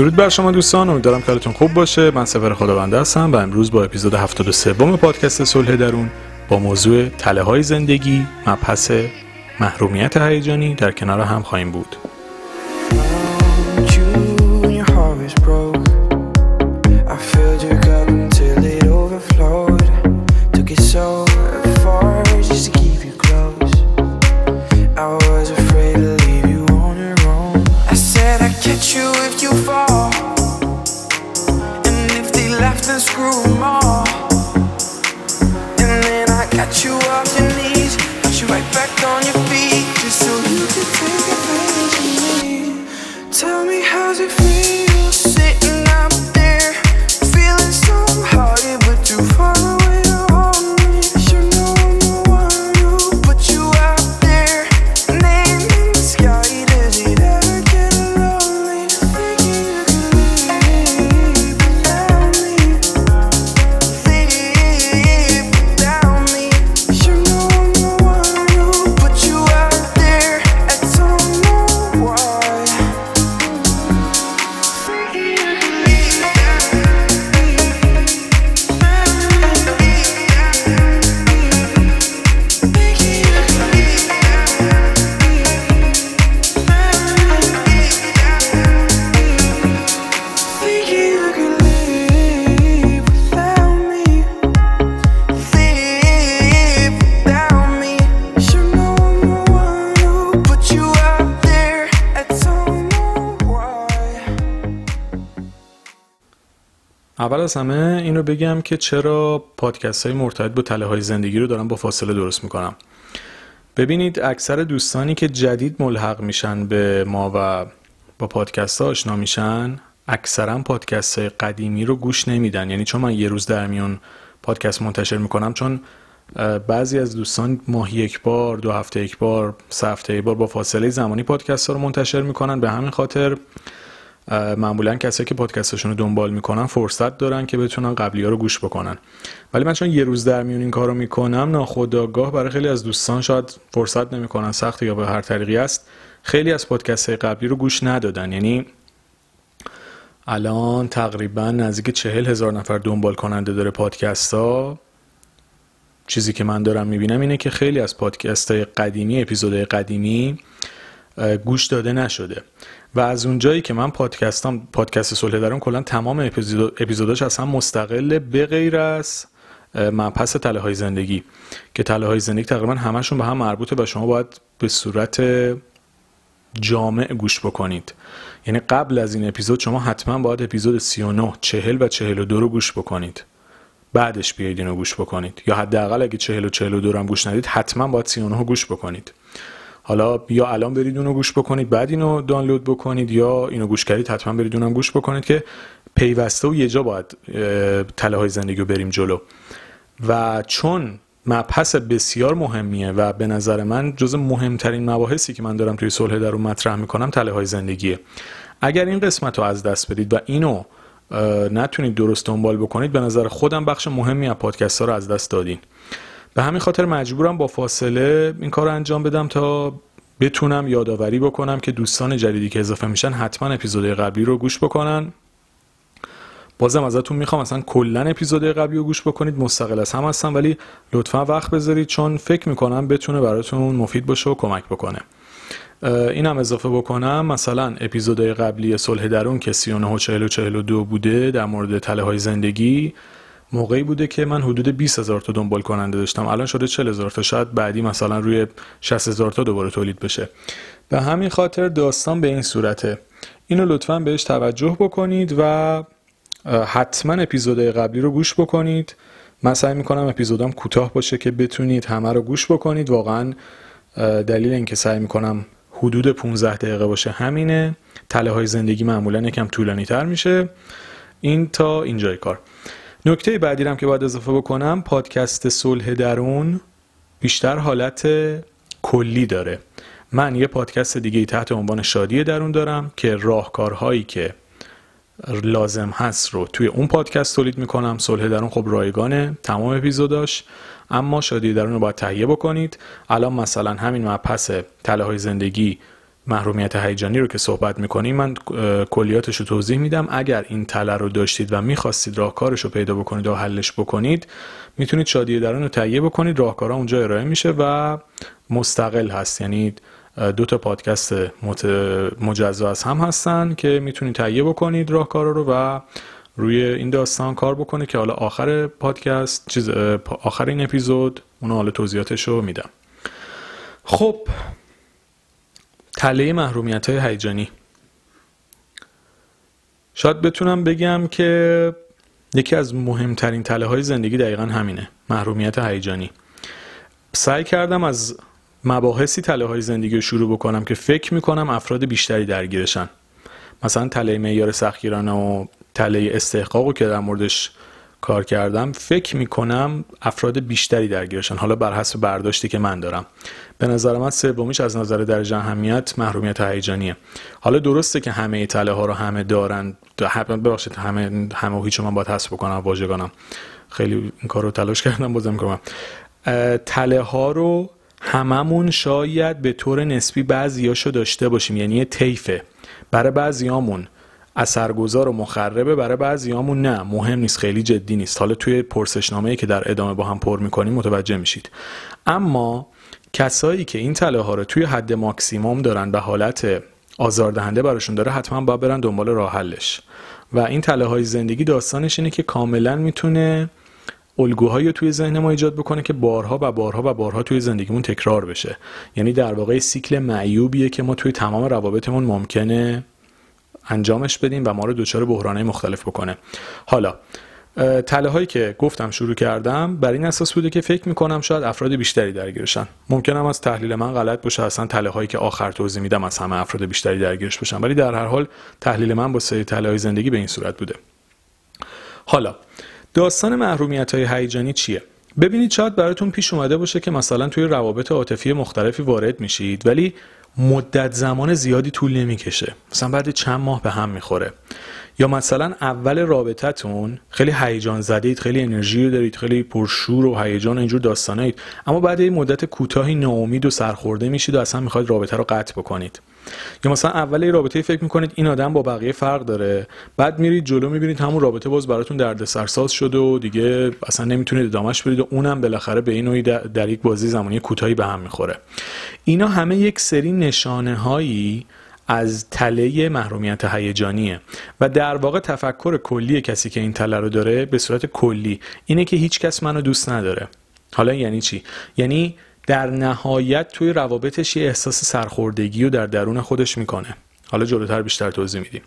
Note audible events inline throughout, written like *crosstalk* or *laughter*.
درود بر شما دوستان امیدوارم کارتون خوب باشه. من سفر خداونده هستم و امروز با اپیزود 73 پادکست صلح درون با موضوع تله های زندگی مبحث محرومیت هیجانی در کنار هم خواهیم بود. اول از همه این رو بگم که چرا پادکست های مرتبط با تله های زندگی رو دارم با فاصله درست می‌کنم. ببینید اکثر دوستانی که جدید ملحق میشن به ما و با پادکست ها آشنا میشن اکثرا پادکست های قدیمی رو گوش نمیدن. یعنی چون من یه روز در میون پادکست منتشر می‌کنم چون بعضی از دوستان ماهی یک بار دو هفته یک بار سه هفته یک بار با فاصله زمانی پادکست ها رو منتشر می‌کنن. به همین خاطر معمولا کسایی که پادکستشون رو دنبال می‌کنن فرصت دارن که بتونن قبلی ها رو گوش بکنن. ولی من چون یه روز در میون این کار رو می‌کنم ناخداگاه برای خیلی از دوستان شاید فرصت نمی‌کنن سخت یا به هر طریقی است. خیلی از پادکست های قبلی رو گوش ندادن. یعنی الان تقریبا نزدیک چهل هزار نفر دنبال کننده داره پادکست ها چیزی که من دارم می‌بینم اینه که خیلی از پادکست های قدیمی اپیزودهای قدیمی گوش داده نشده. و از اونجایی که من پادکستم پادکست صلح درون کلا تمام اپیزوداش اصلا مستقل به غیر از مبحث تله های زندگی. که تله های زندگی تقریبا همشون به هم مربوطه و شما باید به صورت جامع گوش بکنید. یعنی قبل از این اپیزود شما حتما باید اپیزود 39 40 و 42 رو گوش بکنید. بعدش بیاید اینو گوش بکنید. یا حداقل اگه 40 و 42 رو هم گوش ندید حتما باید 39 رو گوش بکنید. حالا یا الان برید اونو گوش بکنید بعد اینو دانلود بکنید یا اینو گوش کردید حتما برید اونم گوش بکنید که پیوسته و یه جا باید تله های زندگی رو بریم جلو. و چون مبحث بسیار مهمیه و به نظر من جز مهمترین مباحثی که من دارم توی صلح در مطرح می‌کنم تله های زندگیه. اگر این قسمت رو از دست بدید و اینو نتونید درست دنبال بکنید به نظر خودم بخش مهمی از پادکست ها رو از دست دادین. به همین خاطر مجبورم با فاصله این کار رو انجام بدم تا بتونم یادآوری بکنم که دوستان جدیدی که اضافه میشن حتما اپیزود قبلی رو گوش بکنن. بازم ازتون می‌خوام اصلا کلا اپیزود قبلی رو گوش بکنید مستقل از هم هستم ولی لطفا وقت بذارید چون فکر می‌کنم بتونه براتون مفید باشه و کمک بکنه. این هم اضافه بکنم مثلا اپیزود قبلی صلح درون که 39 و 40 و 42 بوده در مورد تله های زندگی. موقعی بوده که من حدود 20 هزار تا دنبال کننده داشتم. الان شده 40 هزار تا. شاید بعدی مثلا روی 60 هزار تا دوباره تولید بشه. به همین خاطر داستان به این صورته. اینو لطفا بهش توجه بکنید و حتما اپیزودهای قبلی رو گوش بکنید. من سعی می‌کنم اپیزودام کوتاه باشه که بتونید همه رو گوش بکنید. واقعا دلیل اینکه سعی می‌کنم حدود 15 دقیقه باشه همینه. تله های زندگی معمولا یکم طولانی تر میشه. این تا اینجای کار. نکته بعدی هم که باید اضافه بکنم پادکست صلح درون بیشتر حالت کلی داره. من یه پادکست دیگه تحت عنوان شادی درون دارم که راهکارهایی که لازم هست رو توی اون پادکست تولید می‌کنم. صلح درون خب رایگانه تمام اپیزوداش. اما شادی درون رو باید تهیه بکنید. الان مثلا همین مبحث تله های زندگی محرومیت هیجانی رو که صحبت می‌کنیم من کلیاتش رو توضیح میدم. اگر این تله رو داشتید و می‌خواستید راهکارش رو پیدا بکنید و حلش بکنید می‌تونید شادی درون رو تهیه بکنید. راهکارها اونجا ارائه میشه و مستقل هست. یعنی دو تا پادکست مجزا از هم هستن که می‌تونید تهیه بکنید راهکارا رو و روی این داستان کار بکنه که حالا آخر پادکست چیز آخر این اپیزود اون حالا توضیحاتش رو میدم. خب تله محرومیت های هیجانی. شاید بتونم بگم که یکی از مهمترین تله های زندگی دقیقا همینه محرومیت هیجانی. سعی کردم از مباحثی تله های زندگی رو شروع بکنم که فکر می‌کنم افراد بیشتری درگیرشن. مثلا تله معیار سختگیرانه و تله استحقاق که در موردش کار کردم فکر می‌کنم افراد بیشتری درگیرشن. حالا بر حسب برداشتی که من دارم. به نظر من سومیش از نظر درجه اهمیت محرومیت هیجانیه. حالا درسته که همه تله ها رو همه دارن. ببخشید همه همه هیچ من باید حسب بکنم واژگانم. خیلی این کار رو تلاش کردم بازم کنم تله ها رو هممون شاید به طور نسبی بعضیاشو داشته باشیم. یعنی طیفه. برای بعضیامون. اثرگذار و مخربه برای بعضیامون نه. مهم نیست خیلی جدی نیست. حالا توی پرسشنامه که در ادامه با هم پر می‌کنیم متوجه میشید. اما کسایی که این تله ها رو توی حد ماکسیموم دارن به حالت آزاردهنده براشون داره حتما باید برن دنبال راه حلش. و این تله های زندگی داستانش اینه که کاملا می‌تونه الگوهایی توی ذهن ما ایجاد بکنه که بارها و بارها و بارها توی زندگیمون تکرار بشه. یعنی در واقع سیکل معیوبیه که ما توی تمام روابطمون ممکنه انجامش بدیم و ما رو دچار بحرانهای مختلف بکنه. حالا تله هایی که گفتم شروع کردم بر این اساس بوده که فکر می‌کنم شاید افراد بیشتری درگیرشن. ممکنم از تحلیل من غلط باشه اصلا تله هایی که آخر توضیح میدم از همه افراد بیشتری درگیرش باشن. ولی در هر حال تحلیل من با سری تله های زندگی به این صورت بوده. حالا داستان محرومیت های هیجانی چیه؟ ببینید شاید براتون پیش اومده باشه که مثلا توی روابط عاطفی مختلفی وارد میشید ولی مدت زمان زیادی طول نمی‌کشه. مثلا بعد چند ماه به هم می‌خوره. یا مثلا اول رابطتون خیلی هیجان زدید خیلی انرژی دارید خیلی پرشور و هیجان اینجور داستانایید اما بعد این مدت کوتاهی ناامید و سرخورده میشید و اصلا می‌خواید رابطه رو قطع بکنید. یا مثلا اول رابطه فکر می‌کنید این آدم با بقیه فرق داره بعد میرید جلو می‌بینید همون رابطه باز براتون درد سرساز شده و دیگه اصلا نمی‌تونید ادامهش بدید و اونم بالاخره به این نوعی در یک بازی زمانی کوتاهی به هم می‌خوره. اینا همه یک سری نشانه هایی از تله محرومیت هیجانیه و در واقع تفکر کلی کسی که این تله رو داره به صورت کلی اینه که هیچ کس منو دوست نداره. حالا یعنی چی؟ یعنی در نهایت توی روابطش یه احساس سرخوردگی و در درون خودش می‌کنه. حالا جلوتر بیشتر توضیح میدیم.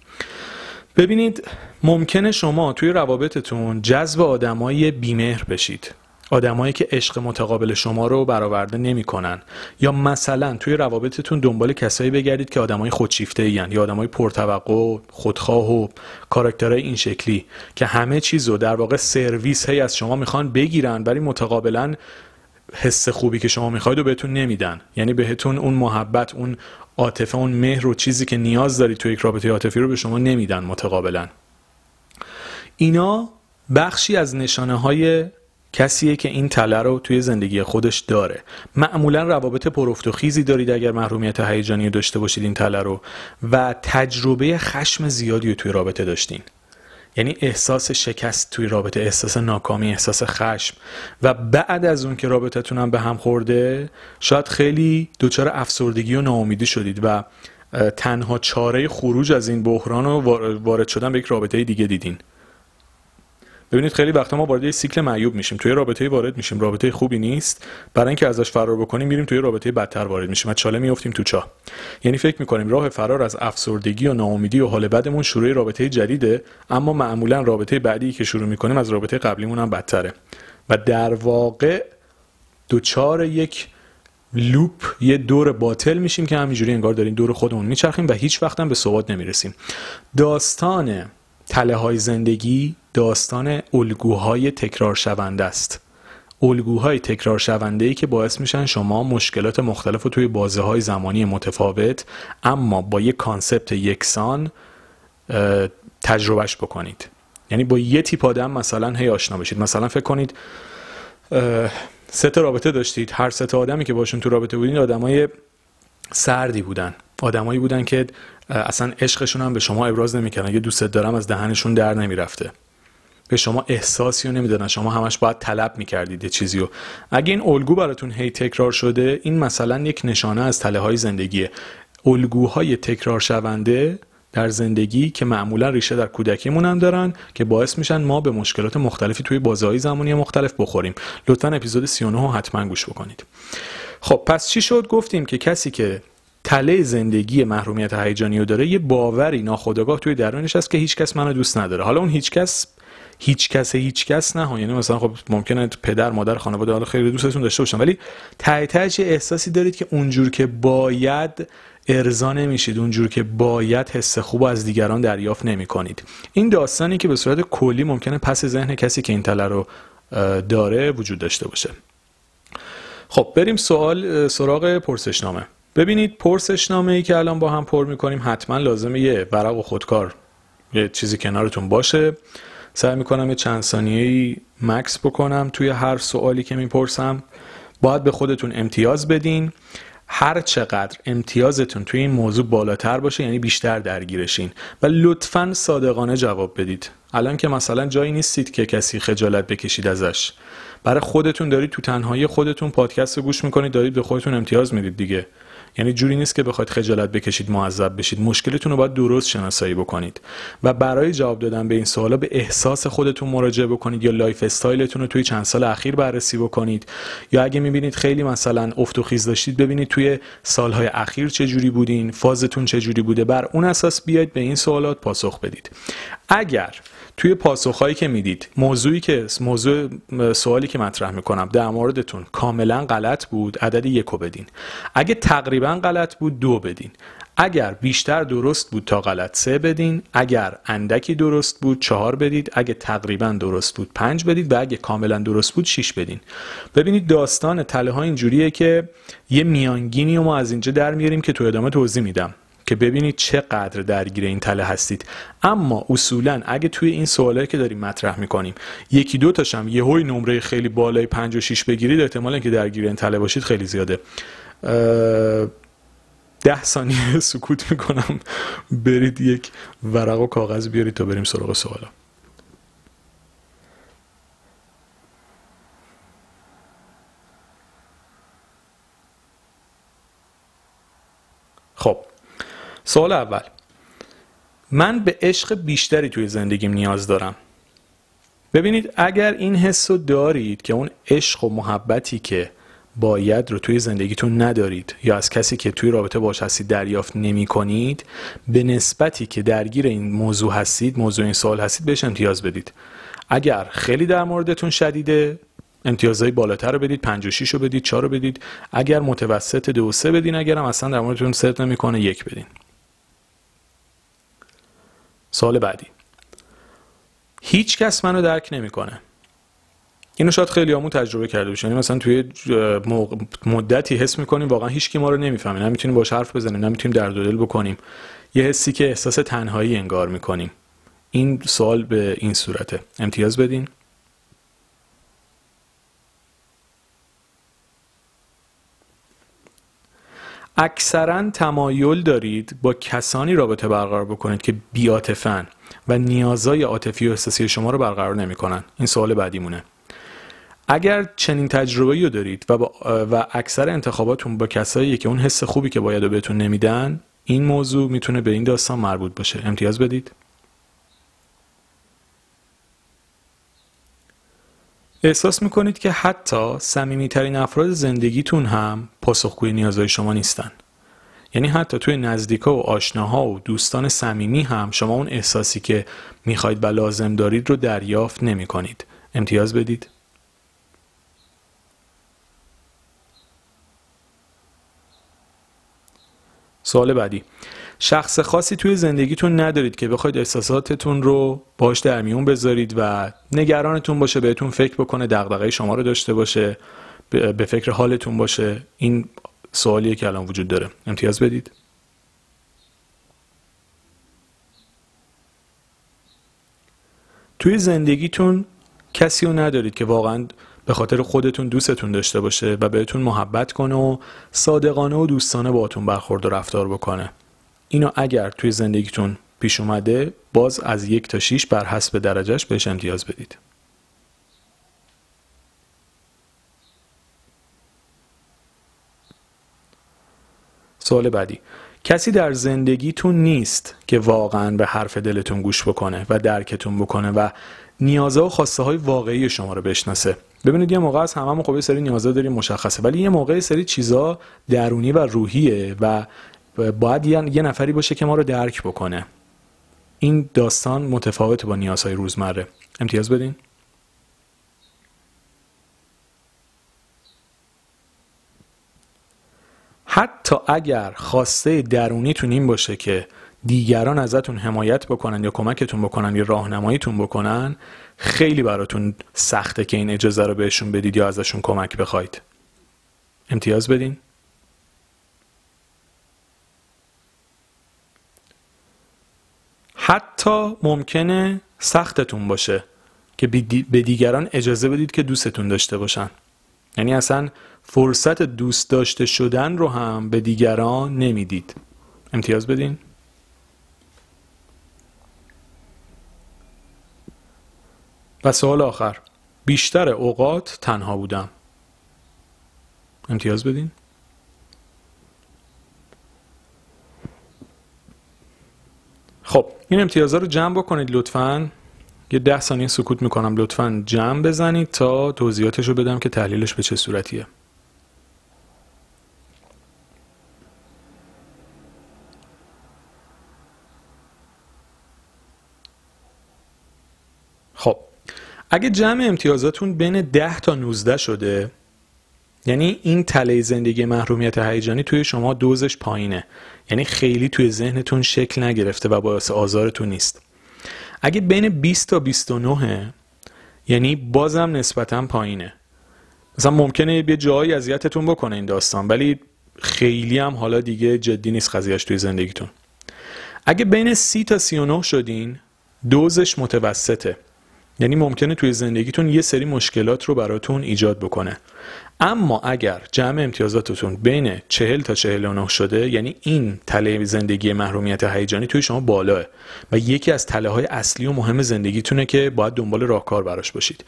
ببینید ممکنه شما توی روابطتون جذب آدمای بیمهر بشید. آدمایی که عشق متقابل شما رو برآورده نمی‌کنن. یا مثلا توی روابطتون دنبال کسایی بگردید که آدمای خودشیفته این یا آدمای پرتوقع خودخواه و کاراکترهای این شکلی که همه چیز رو در واقع سرویس هی از شما می‌خوان بگیرن ولی متقابلا حس خوبی که شما می‌خواید و بهتون نمیدن. یعنی بهتون اون محبت اون عاطفه اون مهر و چیزی که نیاز دارید توی یک رابطه عاطفی رو به شما نمیدن متقابلا. اینا بخشی از نشانه های کسیه که این تله رو توی زندگی خودش داره. معمولا روابط پرفت و خیزی دارید اگر محرومیت هیجانی داشته باشید این تله رو و تجربه خشم زیادی رو توی رابطه داشتین. یعنی احساس شکست توی رابطه احساس ناکامی احساس خشم. و بعد از اون که رابطتون هم به هم خورده شاید خیلی دچار افسردگی و ناامیدی شدید و تنها چاره خروج از این بحران و وارد شدن به یک رابطه دیگه دیدین. ببینید خیلی وقتا ما وارد سیکل معیوب میشیم. توی رابطه وارد میشیم. رابطه خوبی نیست. برای اینکه ازش فرار بکنیم میریم توی رابطه بدتر وارد میشیم و چاله میافتیم تو چاه. یعنی فکر می‌کنیم راه فرار از افسردگی و ناامیدی و حال بدمون شروع رابطه جدیده اما معمولا رابطه بعدی که شروع می‌کنیم از رابطه قبلیمون هم بدتره. و در واقع دوچار یک لوپ یه دور باطل میشیم که همینجوری انگار داریم دور خودمون میچرخیم و هیچ وقت به ثبات نمی‌رسیم. داستان تله های زندگی داستان الگوهای تکرار شونده است. الگوهای تکرار شونده ای که باعث میشن شما مشکلات مختلف رو توی بازه های زمانی متفاوت اما با یک کانسپت یکسان تجربهش بکنید. یعنی با یه تیپ آدم مثلا هی آشنا بشید. مثلا فکر کنید سه رابطه داشتید. هر سه آدمی که باشون تو رابطه بودین آدمای سردی بودن. آدمایی بودن که اصلا عشقشون هم به شما ابراز نمی‌کردن. یه دوست دارم از دهنشون در نمی‌رفته. به شما احساسی رو نمی‌دادن. شما همش باید طلب می‌کردید یه چیزی رو. اگه این الگو براتون هی تکرار شده این مثلا یک نشانه از تله های زندگیه. الگوهای تکرار شونده در زندگی که معمولا ریشه در کودکیمون هم دارن که باعث میشن ما به مشکلات مختلفی توی بازهای زمانی مختلف بخوریم. لطفا اپیزود 39 حتما گوش بکنید. خب پس چی شد؟ گفتیم که کسی که تله زندگی محرومیت هیجانی رو داره یه باوری ناخودآگاه توی درونش هست که هیچکس منو دوست نداره. حالا اون هیچکس هیچ کس هیچ کس نه. یعنی مثلا خب ممکنه پدر مادر خانواده حالا خیلی دوستتون داشته باشن ولی ته تهش احساسی دارید که اونجور که باید ارضا نمیشید اونجور که باید حس خوب از دیگران دریافت نمی کنید این داستانی که به صورت کلی ممکنه پس ذهن کسی که این تله رو داره وجود داشته باشه. خب بریم سوال سراغ پرسشنامه. ببینید پرسشنامه ای که الان با هم پر می‌کنیم حتما لازمه یه ورق و خودکار یه چیزی کنارتون باشه. سعی می‌کنم یه چند ثانیه مکس بکنم توی هر سوالی که می‌پرسم. باید به خودتون امتیاز بدین. هر چقدر امتیازتون توی این موضوع بالاتر باشه یعنی بیشتر درگیرشین. و لطفا صادقانه جواب بدید. الان که مثلا جایی نیستید که کسی خجالت بکشید ازش. برای خودتون دارید تو تنهایی خودتون پادکست رو گوش می‌کنید دارید به خودتون امتیاز می‌دید دیگه. یعنی جوری نیست که بخواید خجالت بکشید معذب بشید. مشکلتون رو باید درست شناسایی بکنید. و برای جواب دادن به این سوالا به احساس خودتون مراجعه بکنید یا lifestyle تون رو توی چند سال اخیر بررسی بکنید. یا اگه می‌بینید خیلی مثلا افت و خیز داشتید ببینید توی سالهای اخیر چه جوری بودین فازتون چه جوری بوده. بر اون اساس بیاید به این سوالات پاسخ بدید. اگر توی پاسخهایی که می‌دید موضوعی که موضوع سوالی که مطرح می‌کنم در موردتون کاملا غلط بود عدد یکو بدین. اگه تقریبا غلط بود دو بدین. اگر بیشتر درست بود تا غلط سه بدین. اگر اندکی درست بود چهار بدید. اگه تقریبا درست بود پنج بدید. و اگه کاملا درست بود شیش بدین. ببینید داستان تله ها اینجوریه که یه میانگینی رو ما از اینجا در میاریم که تو ادامه توضیح میدم. که ببینید چقدر درگیر این تله هستید. اما اصولا اگه توی این سوالایی که داریم مطرح می‌کنیم یکی دو تاشم هوی نمره خیلی بالای 5 و 6 بگیرید احتمال که درگیر این تله باشید خیلی زیاده. ده ثانیه *laughs* سکوت می‌کنم. برید یک ورق و کاغذ بیارید تا بریم سراغ سوالا خب سوال اول. من به عشق بیشتری توی زندگیم نیاز دارم. ببینید اگر این حس رو دارید که اون عشق و محبتی که باید رو توی زندگیتون ندارید یا از کسی که توی رابطه باش هستید دریافت نمی کنید به نسبتی که درگیر این موضوع هستید موضوع این سوال هستید بهش امتیاز بدید. اگر خیلی در موردتون شدیده امتیازهای بالاتر رو بدید 5 و 6 رو بدید 4 رو بدید. اگر متوسط 2 و 3 بدین اگر هم اصلا در موردتون صدق نمی‌کنه یک بدین. سال بعدی. هیچ کس منو درک نمی‌کنه. اینو شاید خیلی همون تجربه کرده باشین یعنی مثلا توی مدتی حس می‌کنیم واقعا هیچ کی ما رو نمی‌فهمه. نمی‌تونیم باش حرف بزنیم نمی‌تونیم درد و دل بکنیم. یه حسی که احساس تنهایی انگار می‌کنیم. این سوال به این صورته. امتیاز بدین. اکثرا تمایل دارید با کسانی رابطه برقرار بکنید که بیاتفن و نیازهای عاطفی و احساسی شما رو برقرار نمی‌کنن. این سوال بعدیمونه. اگر چنین تجربه رو دارید و, و اکثر انتخاباتون با کسایی که اون حس خوبی که باید رو بهتون نمیدن این موضوع می‌تونه به این داستان مربوط باشه. امتیاز بدید. احساس می‌کنید که حتی صمیمیترین افراد زندگیتون هم پاسخگوی نیازهای شما نیستن یعنی حتی توی نزدیکا و آشناها و دوستان صمیمی هم شما اون احساسی که می‌خواید و لازم دارید رو دریافت نمی کنید. امتیاز بدید. سوال بعدی شخص خاصی توی زندگیتون ندارید که بخواید احساساتتون رو باش در میون بذارید و نگرانتون باشه بهتون فکر بکنه دغدغه شما رو داشته باشه به فکر حالتون باشه. این سوالیه که الان وجود داره. امتیاز بدید. توی زندگیتون کسی رو ندارید که واقعا به خاطر خودتون دوستتون داشته باشه و بهتون محبت کنه و صادقانه و دوستانه باهاتون برخورد و رفتار بکنه. اینو اگر توی زندگیتون پیش اومده باز از یک تا شیش بر حسب درجهش بهش امتیاز بدید. سوال بعدی. کسی در زندگیتون نیست که واقعا به حرف دلتون گوش بکنه و درکتون بکنه و نیازه و خواسته های واقعی شما رو بشناسه. ببینید یه موقع از همه خب یه سری نیازه داریم مشخصه. ولی یه موقع سری چیزا درونی و روحیه و باید یه نفری باشه که ما رو درک بکنه. این داستان متفاوت با نیازهای روزمره. امتیاز بدین. حتی اگر خواسته درونیتون این باشه که دیگران ازتون حمایت بکنن یا کمکتون بکنن یا راهنماییتون بکنن خیلی براتون سخته که این اجازه رو بهشون بدید یا ازشون کمک بخواید. امتیاز بدین. حتی ممکنه سختتون باشه که به دیگران اجازه بدید که دوستتون داشته باشن. یعنی اصلا فرصت دوست داشته شدن رو هم به دیگران نمی‌دید. امتیاز بدین. و سوال آخر. بیشتر اوقات تنها بودم. امتیاز بدین. خب. این امتیازها رو جمع بکنید لطفا. یه ده ثانیه سکوت می‌کنم. لطفا جمع بزنید تا توضیحاتش رو بدم که تحلیلش به چه صورتیه. خب. اگه جمع امتیازاتون بین 10 تا 19 شده یعنی این تله زندگی محرومیت هیجانی توی شما دوزش پایینه. یعنی خیلی توی ذهنتون شکل نگرفته و باعث آزارتون نیست. اگه بین 20 تا 29 یعنی بازم نسبتا پایینه. مثلا ممکنه یه جایی اذیتتون بکنه این داستان ولی خیلی هم حالا دیگه جدی نیست قضیهش توی زندگیتون. اگه بین 30 تا 39 شدین دوزش متوسطه. یعنی ممکنه توی زندگیتون یه سری مشکلات رو براتون ایجاد بکنه. اما اگر جمع امتیازاتتون بین 40 تا 49 شده یعنی این تله زندگی محرومیت هیجانی توی شما بالاه و یکی از تله های اصلی و مهم زندگیتونه که باید دنبال راهکار براش باشید.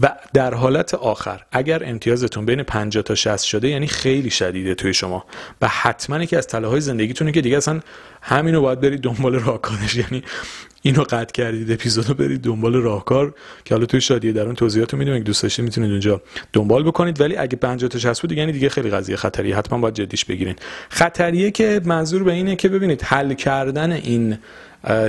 و در حالت آخر اگر امتیازتون بین 50 تا 60 شده یعنی خیلی شدیده توی شما. و حتما یکی از تله های زندگیتونه که دیگه اصلا همینو باید برید دنبال راهکارش. یعنی اینو قطع کردید اپیزودو برید دنبال راهکار که حالا توی شادیه در اون توضیحاتو می‌دونم اگه دوست داشتید می‌تونید اونجا دنبال بکنید. ولی اگه 50 تا 60 بود یعنی دیگه خیلی قضیه خطریه. حتما باید جدیش بگیرین. خطریه که منظور به اینه که ببینید حل کردن این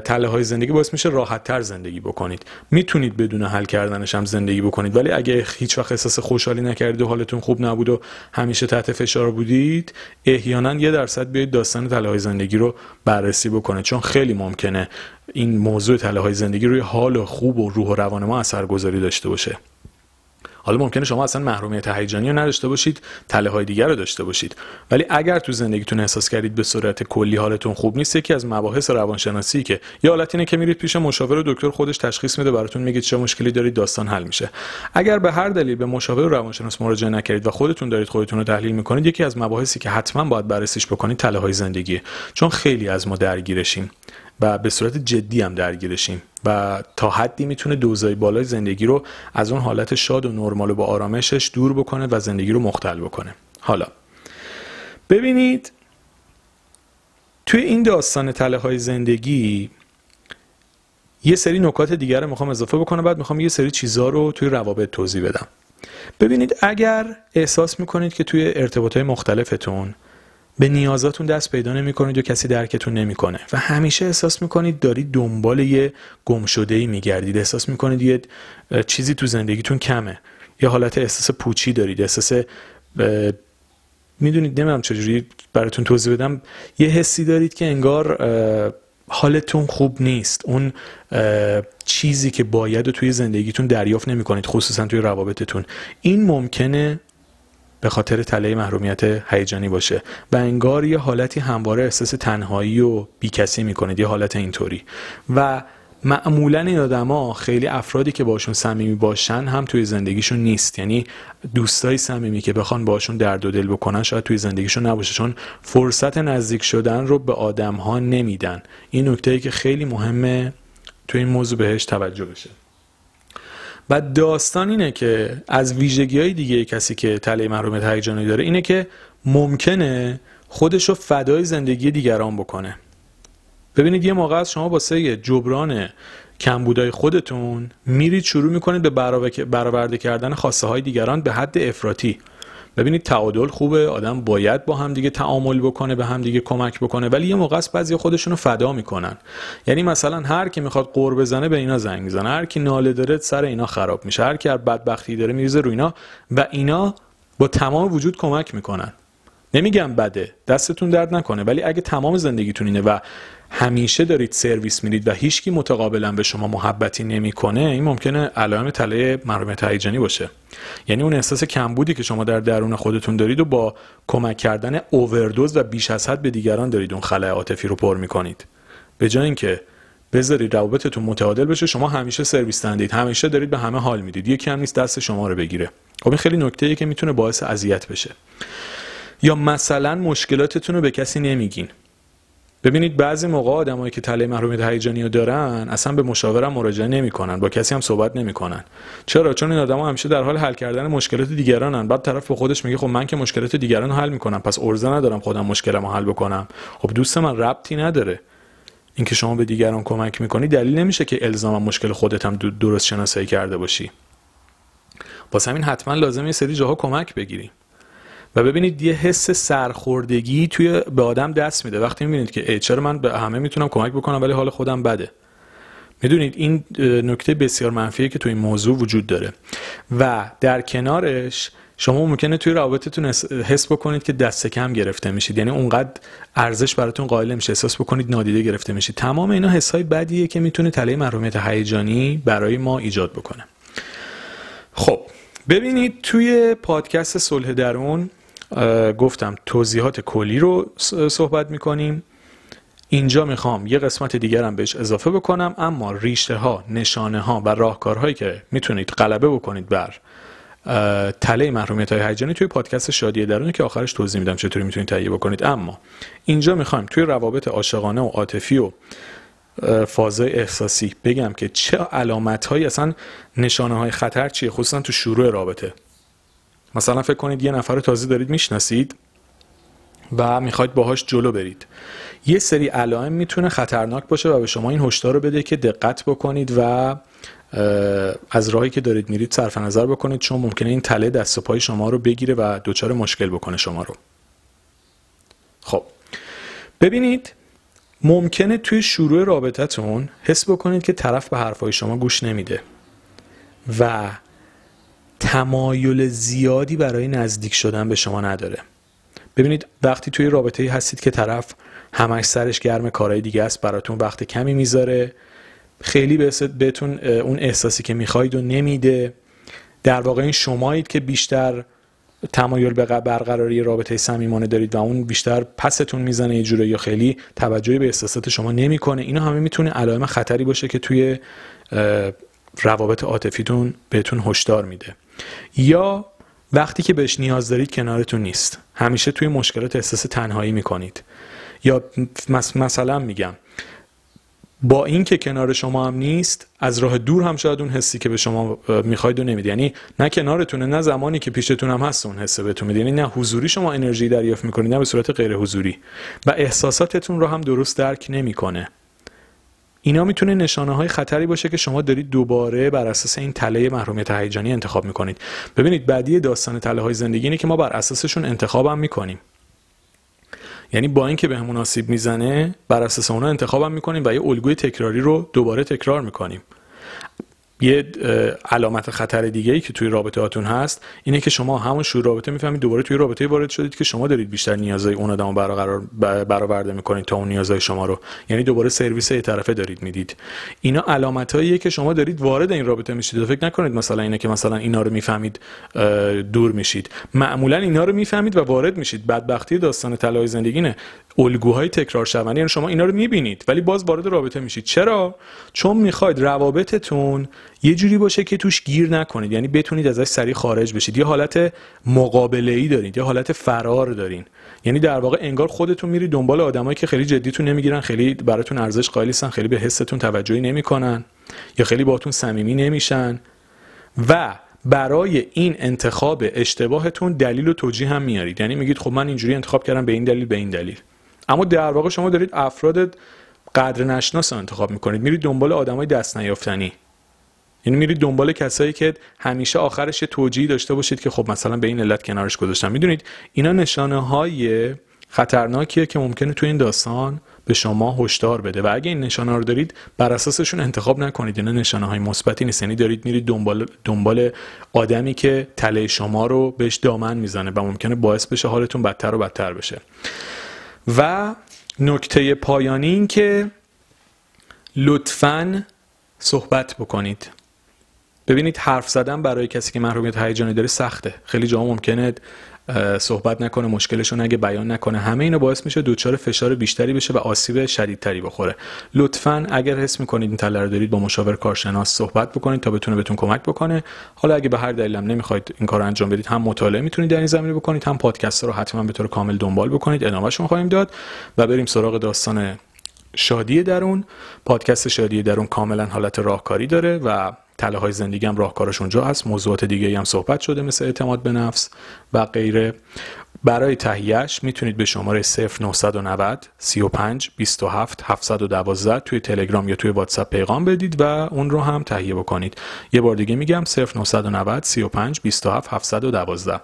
تله های زندگی باعث میشه راحت تر زندگی بکنید. می‌تونید بدون حل کردنش هم زندگی بکنید ولی اگه هیچ وقت احساس خوشحالی نکردید و حالتون خوب نبود و همیشه تحت فشار بودید احیانا یه درصد بیاید داستان تله های زندگی رو بررسی بکنید چون خیلی ممکنه این موضوع تله های زندگی روی حال خوب و روح و روان ما اثرگذاری داشته باشه. حالا ممکنه شما اصلا محرومیت هیجانی رو نداشته باشید تله های دیگر رو داشته باشید. ولی اگر تو زندگیتون احساس کردید به صورت کلی حالتون خوب نیست یکی از مباحث روانشناسی که یه حالت اینه که میرید پیش مشاور و دکتر خودش تشخیص میده براتون میگه چه مشکلی دارید داستان حل میشه. اگر به هر دلیل به مشاور و روانشناس مراجعه نکردید و خودتون دارید خودتون رو تحلیل می‌کنید یکی از مباحثی که حتما باید بررسیش بکنید تله های زندگی چون خیلی از ما درگیرشیم. و به صورت جدی هم درگیرشیم و تا حدی می‌تونه دوزای بالای زندگی رو از اون حالت شاد و نرمال و با آرامشش دور بکنه و زندگی رو مختل بکنه. حالا ببینید توی این داستان تله های زندگی یه سری نکات دیگر رو می‌خوام اضافه بکنم بعد می‌خوام یه سری چیزها رو توی روابط توضیح بدم. ببینید اگر احساس می‌کنید که توی ارتباط های مختلفتون به نیازاتون دست پیدا نمی‌کنید و کسی درکتون نمی‌کنه. و همیشه احساس می‌کنید دارید دنبال یه گم شده ای میگردید. احساس می‌کنید یه چیزی تو زندگیتون کمه. یه حالت احساس پوچی دارید. احساس می‌دونید نمی‌دونم چجوری براتون توضیح بدم. یه حسی دارید که انگار حالتون خوب نیست. اون چیزی که باید توی زندگیتون دریافت نمی کنید خصوصا توی روابطتون. این ممکنه به خاطر تله محرومیت هیجانی باشه. و انگار یه حالتی همواره احساس تنهایی و بیکسی می‌کنید یه حالت اینطوری. و معمولا این آدما خیلی افرادی که باشون صمیمی باشن هم توی زندگیشون نیست. یعنی دوستای صمیمی که بخوان باشون درد و دل بکنن شاید توی زندگیشون نباشه چون فرصت نزدیک شدن رو به آدم ها نمیدن. این نکته ای که خیلی مهمه توی این موضوع بهش توجه بشه. و داستان اینه که از ویژگی های دیگه کسی که تله محرومیت هیجانی داره اینه که ممکنه خودش رو فدای زندگی دیگران بکنه. ببینید یه موقع از شما واسه جبران کمبودای خودتون میرید شروع می‌کنید به برآورده کردن خواسته های دیگران به حد افراطی. ببینید تعادل خوبه آدم باید با هم دیگه تعامل بکنه به هم دیگه کمک بکنه ولی یه موقع است بعضی خودشونو فدا می‌کنن. یعنی مثلا هر کی می‌خواد قور بزنه به اینا زنگ می‌زنه هر کی ناله داره سر اینا خراب میشه هر کی بدبختی داره میریزه رو اینا و اینا با تمام وجود کمک می‌کنن. نمیگم بده دستتون درد نکنه ولی اگه تمام زندگیتون اینه و همیشه دارید سرویس میرید و هیچکی متقابلا به شما محبتی نمی‌کنه این ممکنه علائم تله محرومیت هیجانی باشه. یعنی اون احساس کمبودی که شما در درون خودتون دارید و با کمک کردن اووردوز و بیش از حد به دیگران دارید اون خلای عاطفی رو پر می‌کنید. به جای اینکه بذارید روابطتون متعادل بشه شما همیشه سرویس دندید همیشه دارید به همه حال می‌دید. یکی هم نیست دست شما رو بگیره. خب این خیلی نکته که می‌تونه باعث اذیت بشه. یا مثلا مشکلاتتون رو به کسی نمیگین. ببینید بعضی موقع آدمایی که تله محرومیت هیجانی رو دارن اصلا به مشاورم مراجعه نمی‌کنن با کسی هم صحبت نمی‌کنن. چرا؟ چون این آدما همیشه در حال حل کردن مشکلات دیگرانن. بعد طرف به خودش میگه خب من که مشکلات دیگران حل می‌کنم پس ارزه ندارم خودم مشکلمو حل بکنم. خب دوست من ربطی نداره. اینکه شما به دیگران کمک می‌کنی دلیل نمیشه که الزاما مشکل خودت هم درست شناسایی کرده باشی. واسه همین حتما لازم یه سری جاها کمک بگیری. و ببینید یه حس سرخوردگی توی به آدم دست میده. وقتی می‌بینید که چرا من به همه می‌تونم کمک بکنم ولی حال خودم بده. می‌دونید این نکته بسیار منفیه که توی این موضوع وجود داره. و در کنارش شما ممکنه توی روابطتون حس بکنید که دست کم گرفته میشید. یعنی اونقدر ارزش براتون قائل میشه احساس بکنید نادیده گرفته میشید. تمام اینا حسای بدیه که می‌تونه تله محرومیت هیجانی برای ما ایجاد بکنه. خب ببینید توی پادکست صلح درون گفتم توضیحات کلی رو صحبت می‌کنیم. اینجا می‌خوام یه قسمت دیگرم بهش اضافه بکنم اما ریشته ها نشانه ها و راهکارهایی که می‌تونید غلبه بکنید بر تله محرومیت های هیجانی توی پادکست شادی درونی که آخرش توضیح میدم چطوری می‌تونید تهیه بکنید. اما اینجا می‌خوایم توی روابط عاشقانه و عاطفی و فازای احساسی بگم که چه علامت هایی اصلا نشانه های خطر چیه خصوصا تو شروع رابطه. مثلا فکر کنید یه نفر تازه دارید می‌شناسید و می‌خواید باهاش جلو برید. یه سری علائم می‌تونه خطرناک باشه و به شما این هشدار رو بده که دقت بکنید و از راهی که دارید میرید صرف نظر بکنید چون ممکنه این تله دست و پای شما رو بگیره و دچار مشکل بکنه شما رو. خب ببینید ممکنه توی شروع رابطتون حس بکنید که طرف به حرفای شما گوش نمیده و تمایل زیادی برای نزدیک شدن به شما نداره. ببینید وقتی توی رابطه هستید که طرف همش سرش گرم کارهای دیگه است براتون وقت کمی می‌ذاره خیلی بهتون اون احساسی که می‌خواید و نمیده. در واقع این شمایید که بیشتر تمایل به برقراری رابطه صمیمانه دارید و اون بیشتر پستون می‌زنه یه جوری یا خیلی توجهی به احساسات شما نمی‌کنه. اینا همه می‌تونه علائم خطری باشه که توی روابط عاطفیتون بهتون هشدار میده. یا وقتی که بهش نیاز دارید کنارتون نیست. همیشه توی مشکلات احساس تنهایی می‌کنید. یا مثلا میگم با اینکه کنار شما هم نیست از راه دور هم شاید اون حسی که به شما می‌خواید و نمیده یعنی نه کنارتونه نه زمانی که پیشتون هم هست اون حسه بهتون میده. یعنی نه حضوری شما انرژی دریافت می‌کنید نه به صورت غیر حضوری و احساساتتون رو هم درست درک نمی‌کنه. اینا می‌تونه نشانه های خطری باشه که شما دارید دوباره بر اساس این تله محرومیت هیجانی انتخاب می‌کنید. ببینید بعدی داستان تله های زندگی اینه که ما بر اساسشون انتخابم می‌کنیم. یعنی با اینکه به همون آسیب می‌زنه بر اساس اونا انتخابم می‌کنیم و یه الگوی تکراری رو دوباره تکرار می‌کنیم. یه علامت خطر دیگه ای که توی رابطه هاتون هست اینه که شما همون شروع رابطه می‌فهمید دوباره توی رابطه وارد شدید که شما دارید بیشتر نیازهای اون آدمو برقرار برآورده می‌کنید تا اون نیازهای شما رو. یعنی دوباره سرویس یه طرفه دارید می‌دید. اینا علامتاییه که شما دارید وارد این رابطه میشید. فکر نکنید مثلا اینه که مثلا اینا رو می‌فهمید دور میشید. معمولا اینا رو می‌فهمید و وارد میشید. بدبختی داستان طلای زندگی الگوهای تکرار شونده یعنی شما اینا رو می‌بینید ولی باز وارد رابطه میشید. چرا؟ چون می‌خواید روابطتون یه جوری باشه که توش گیر نکنید. یعنی بتونید ازش سریع خارج بشید. یه حالت مقابله ای دارید یه حالت فرار دارین. یعنی در واقع انگار خودتون میرید دنبال آدمایی که خیلی جدیتون نمی‌گیرن خیلی براتون ارزش قائل خیلی به حستون توجهی نمی‌کنن یا خیلی باهاتون صمیمی نمیشن. و برای این انتخاب اشتباهتون دلیل و توجیه هم میارید. یعنی میگید خب من اینجوری انتخاب کردم به این دلیل به این دلیل. اما در واقع شما دارید افراد قدر نشناس انتخاب می‌کنید. میرید دنبال آدمای دست نیافتنی. یعنی میرید دنبال کسایی که همیشه آخرش یه توجیهی داشته باشید که خب مثلا به این علت کنارش گذاشتم می‌دونید اینا نشانه های خطرناکیه که ممکنه تو این داستان به شما هشدار بده. و اگه این نشانه رو دارید بر اساسشون انتخاب نکنید. اینا نشانه های مثبتی نیست. یعنی دارید میرید دنبال دنبال آدمی که تله شما رو بهش دامن می‌زنه و ممکنه باعث بشه حالتون بدتر و بدتر بشه. و نکته پایانی این که لطفا صحبت بکنید. ببینید حرف زدن برای کسی که محرومیت هیجانی داره سخته. خیلی جا ممکنه صحبت نکنه مشکلشون اگه بیان نکنه. همه اینو باعث میشه دچار فشار بیشتری بشه و آسیب شدیدتری بخوره. لطفا اگر حس می‌کنید این تله رو دارید با مشاور کارشناس صحبت بکنید تا بتونه بهتون کمک بکنه. حالا اگه به هر دلیلم نمی‌خواید این کار انجام بدید هم مطالعه می‌تونید در این زمینه بکنید هم پادکست رو حتما به طور کامل دنبال بکنید. ادامهشون خواهیم داد و بریم سراغ داستان شادی درون. پادکست شادی درون کاملا حالت راهکاری داره و تله های زندگی هم راهکارش اونجا هست. موضوعات دیگه هم صحبت شده مثل اعتماد به نفس و غیره. برای تهیهش می‌تونید به شماره 0990 35 27 712 توی تلگرام یا توی واتساپ پیغام بدید و اون رو هم تهیه بکنید. یه بار دیگه میگم 0990 35 27 712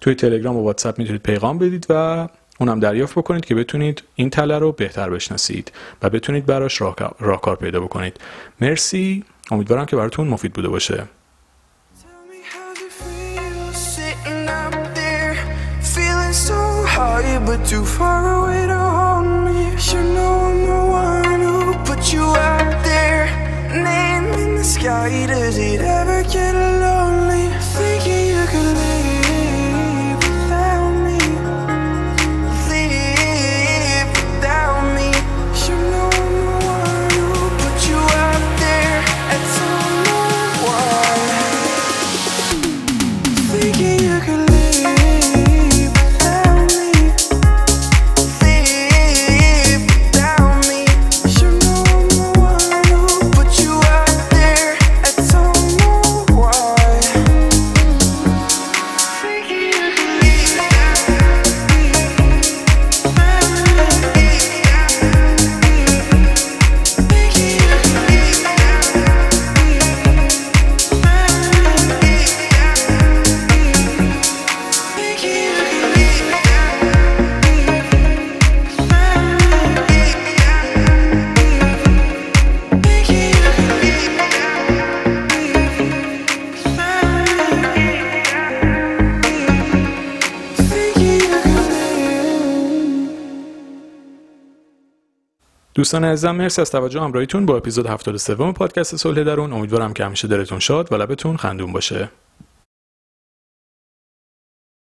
توی تلگرام و واتساپ می‌تونید پیغام بدید و اونم دریافت بکنید که بتونید این تله رو بهتر بشناسید و بتونید براش راهکار پیدا بکنید. مرسی. امیدوارم که براتون مفید بوده باشه. Does it ever get lonely? Thinking دوستان عزیزم مرسی از توجه همراهیتون با اپیزود 73 پادکست صلح درون. امیدوارم که همیشه دلتون شاد و لبتون خندون باشه.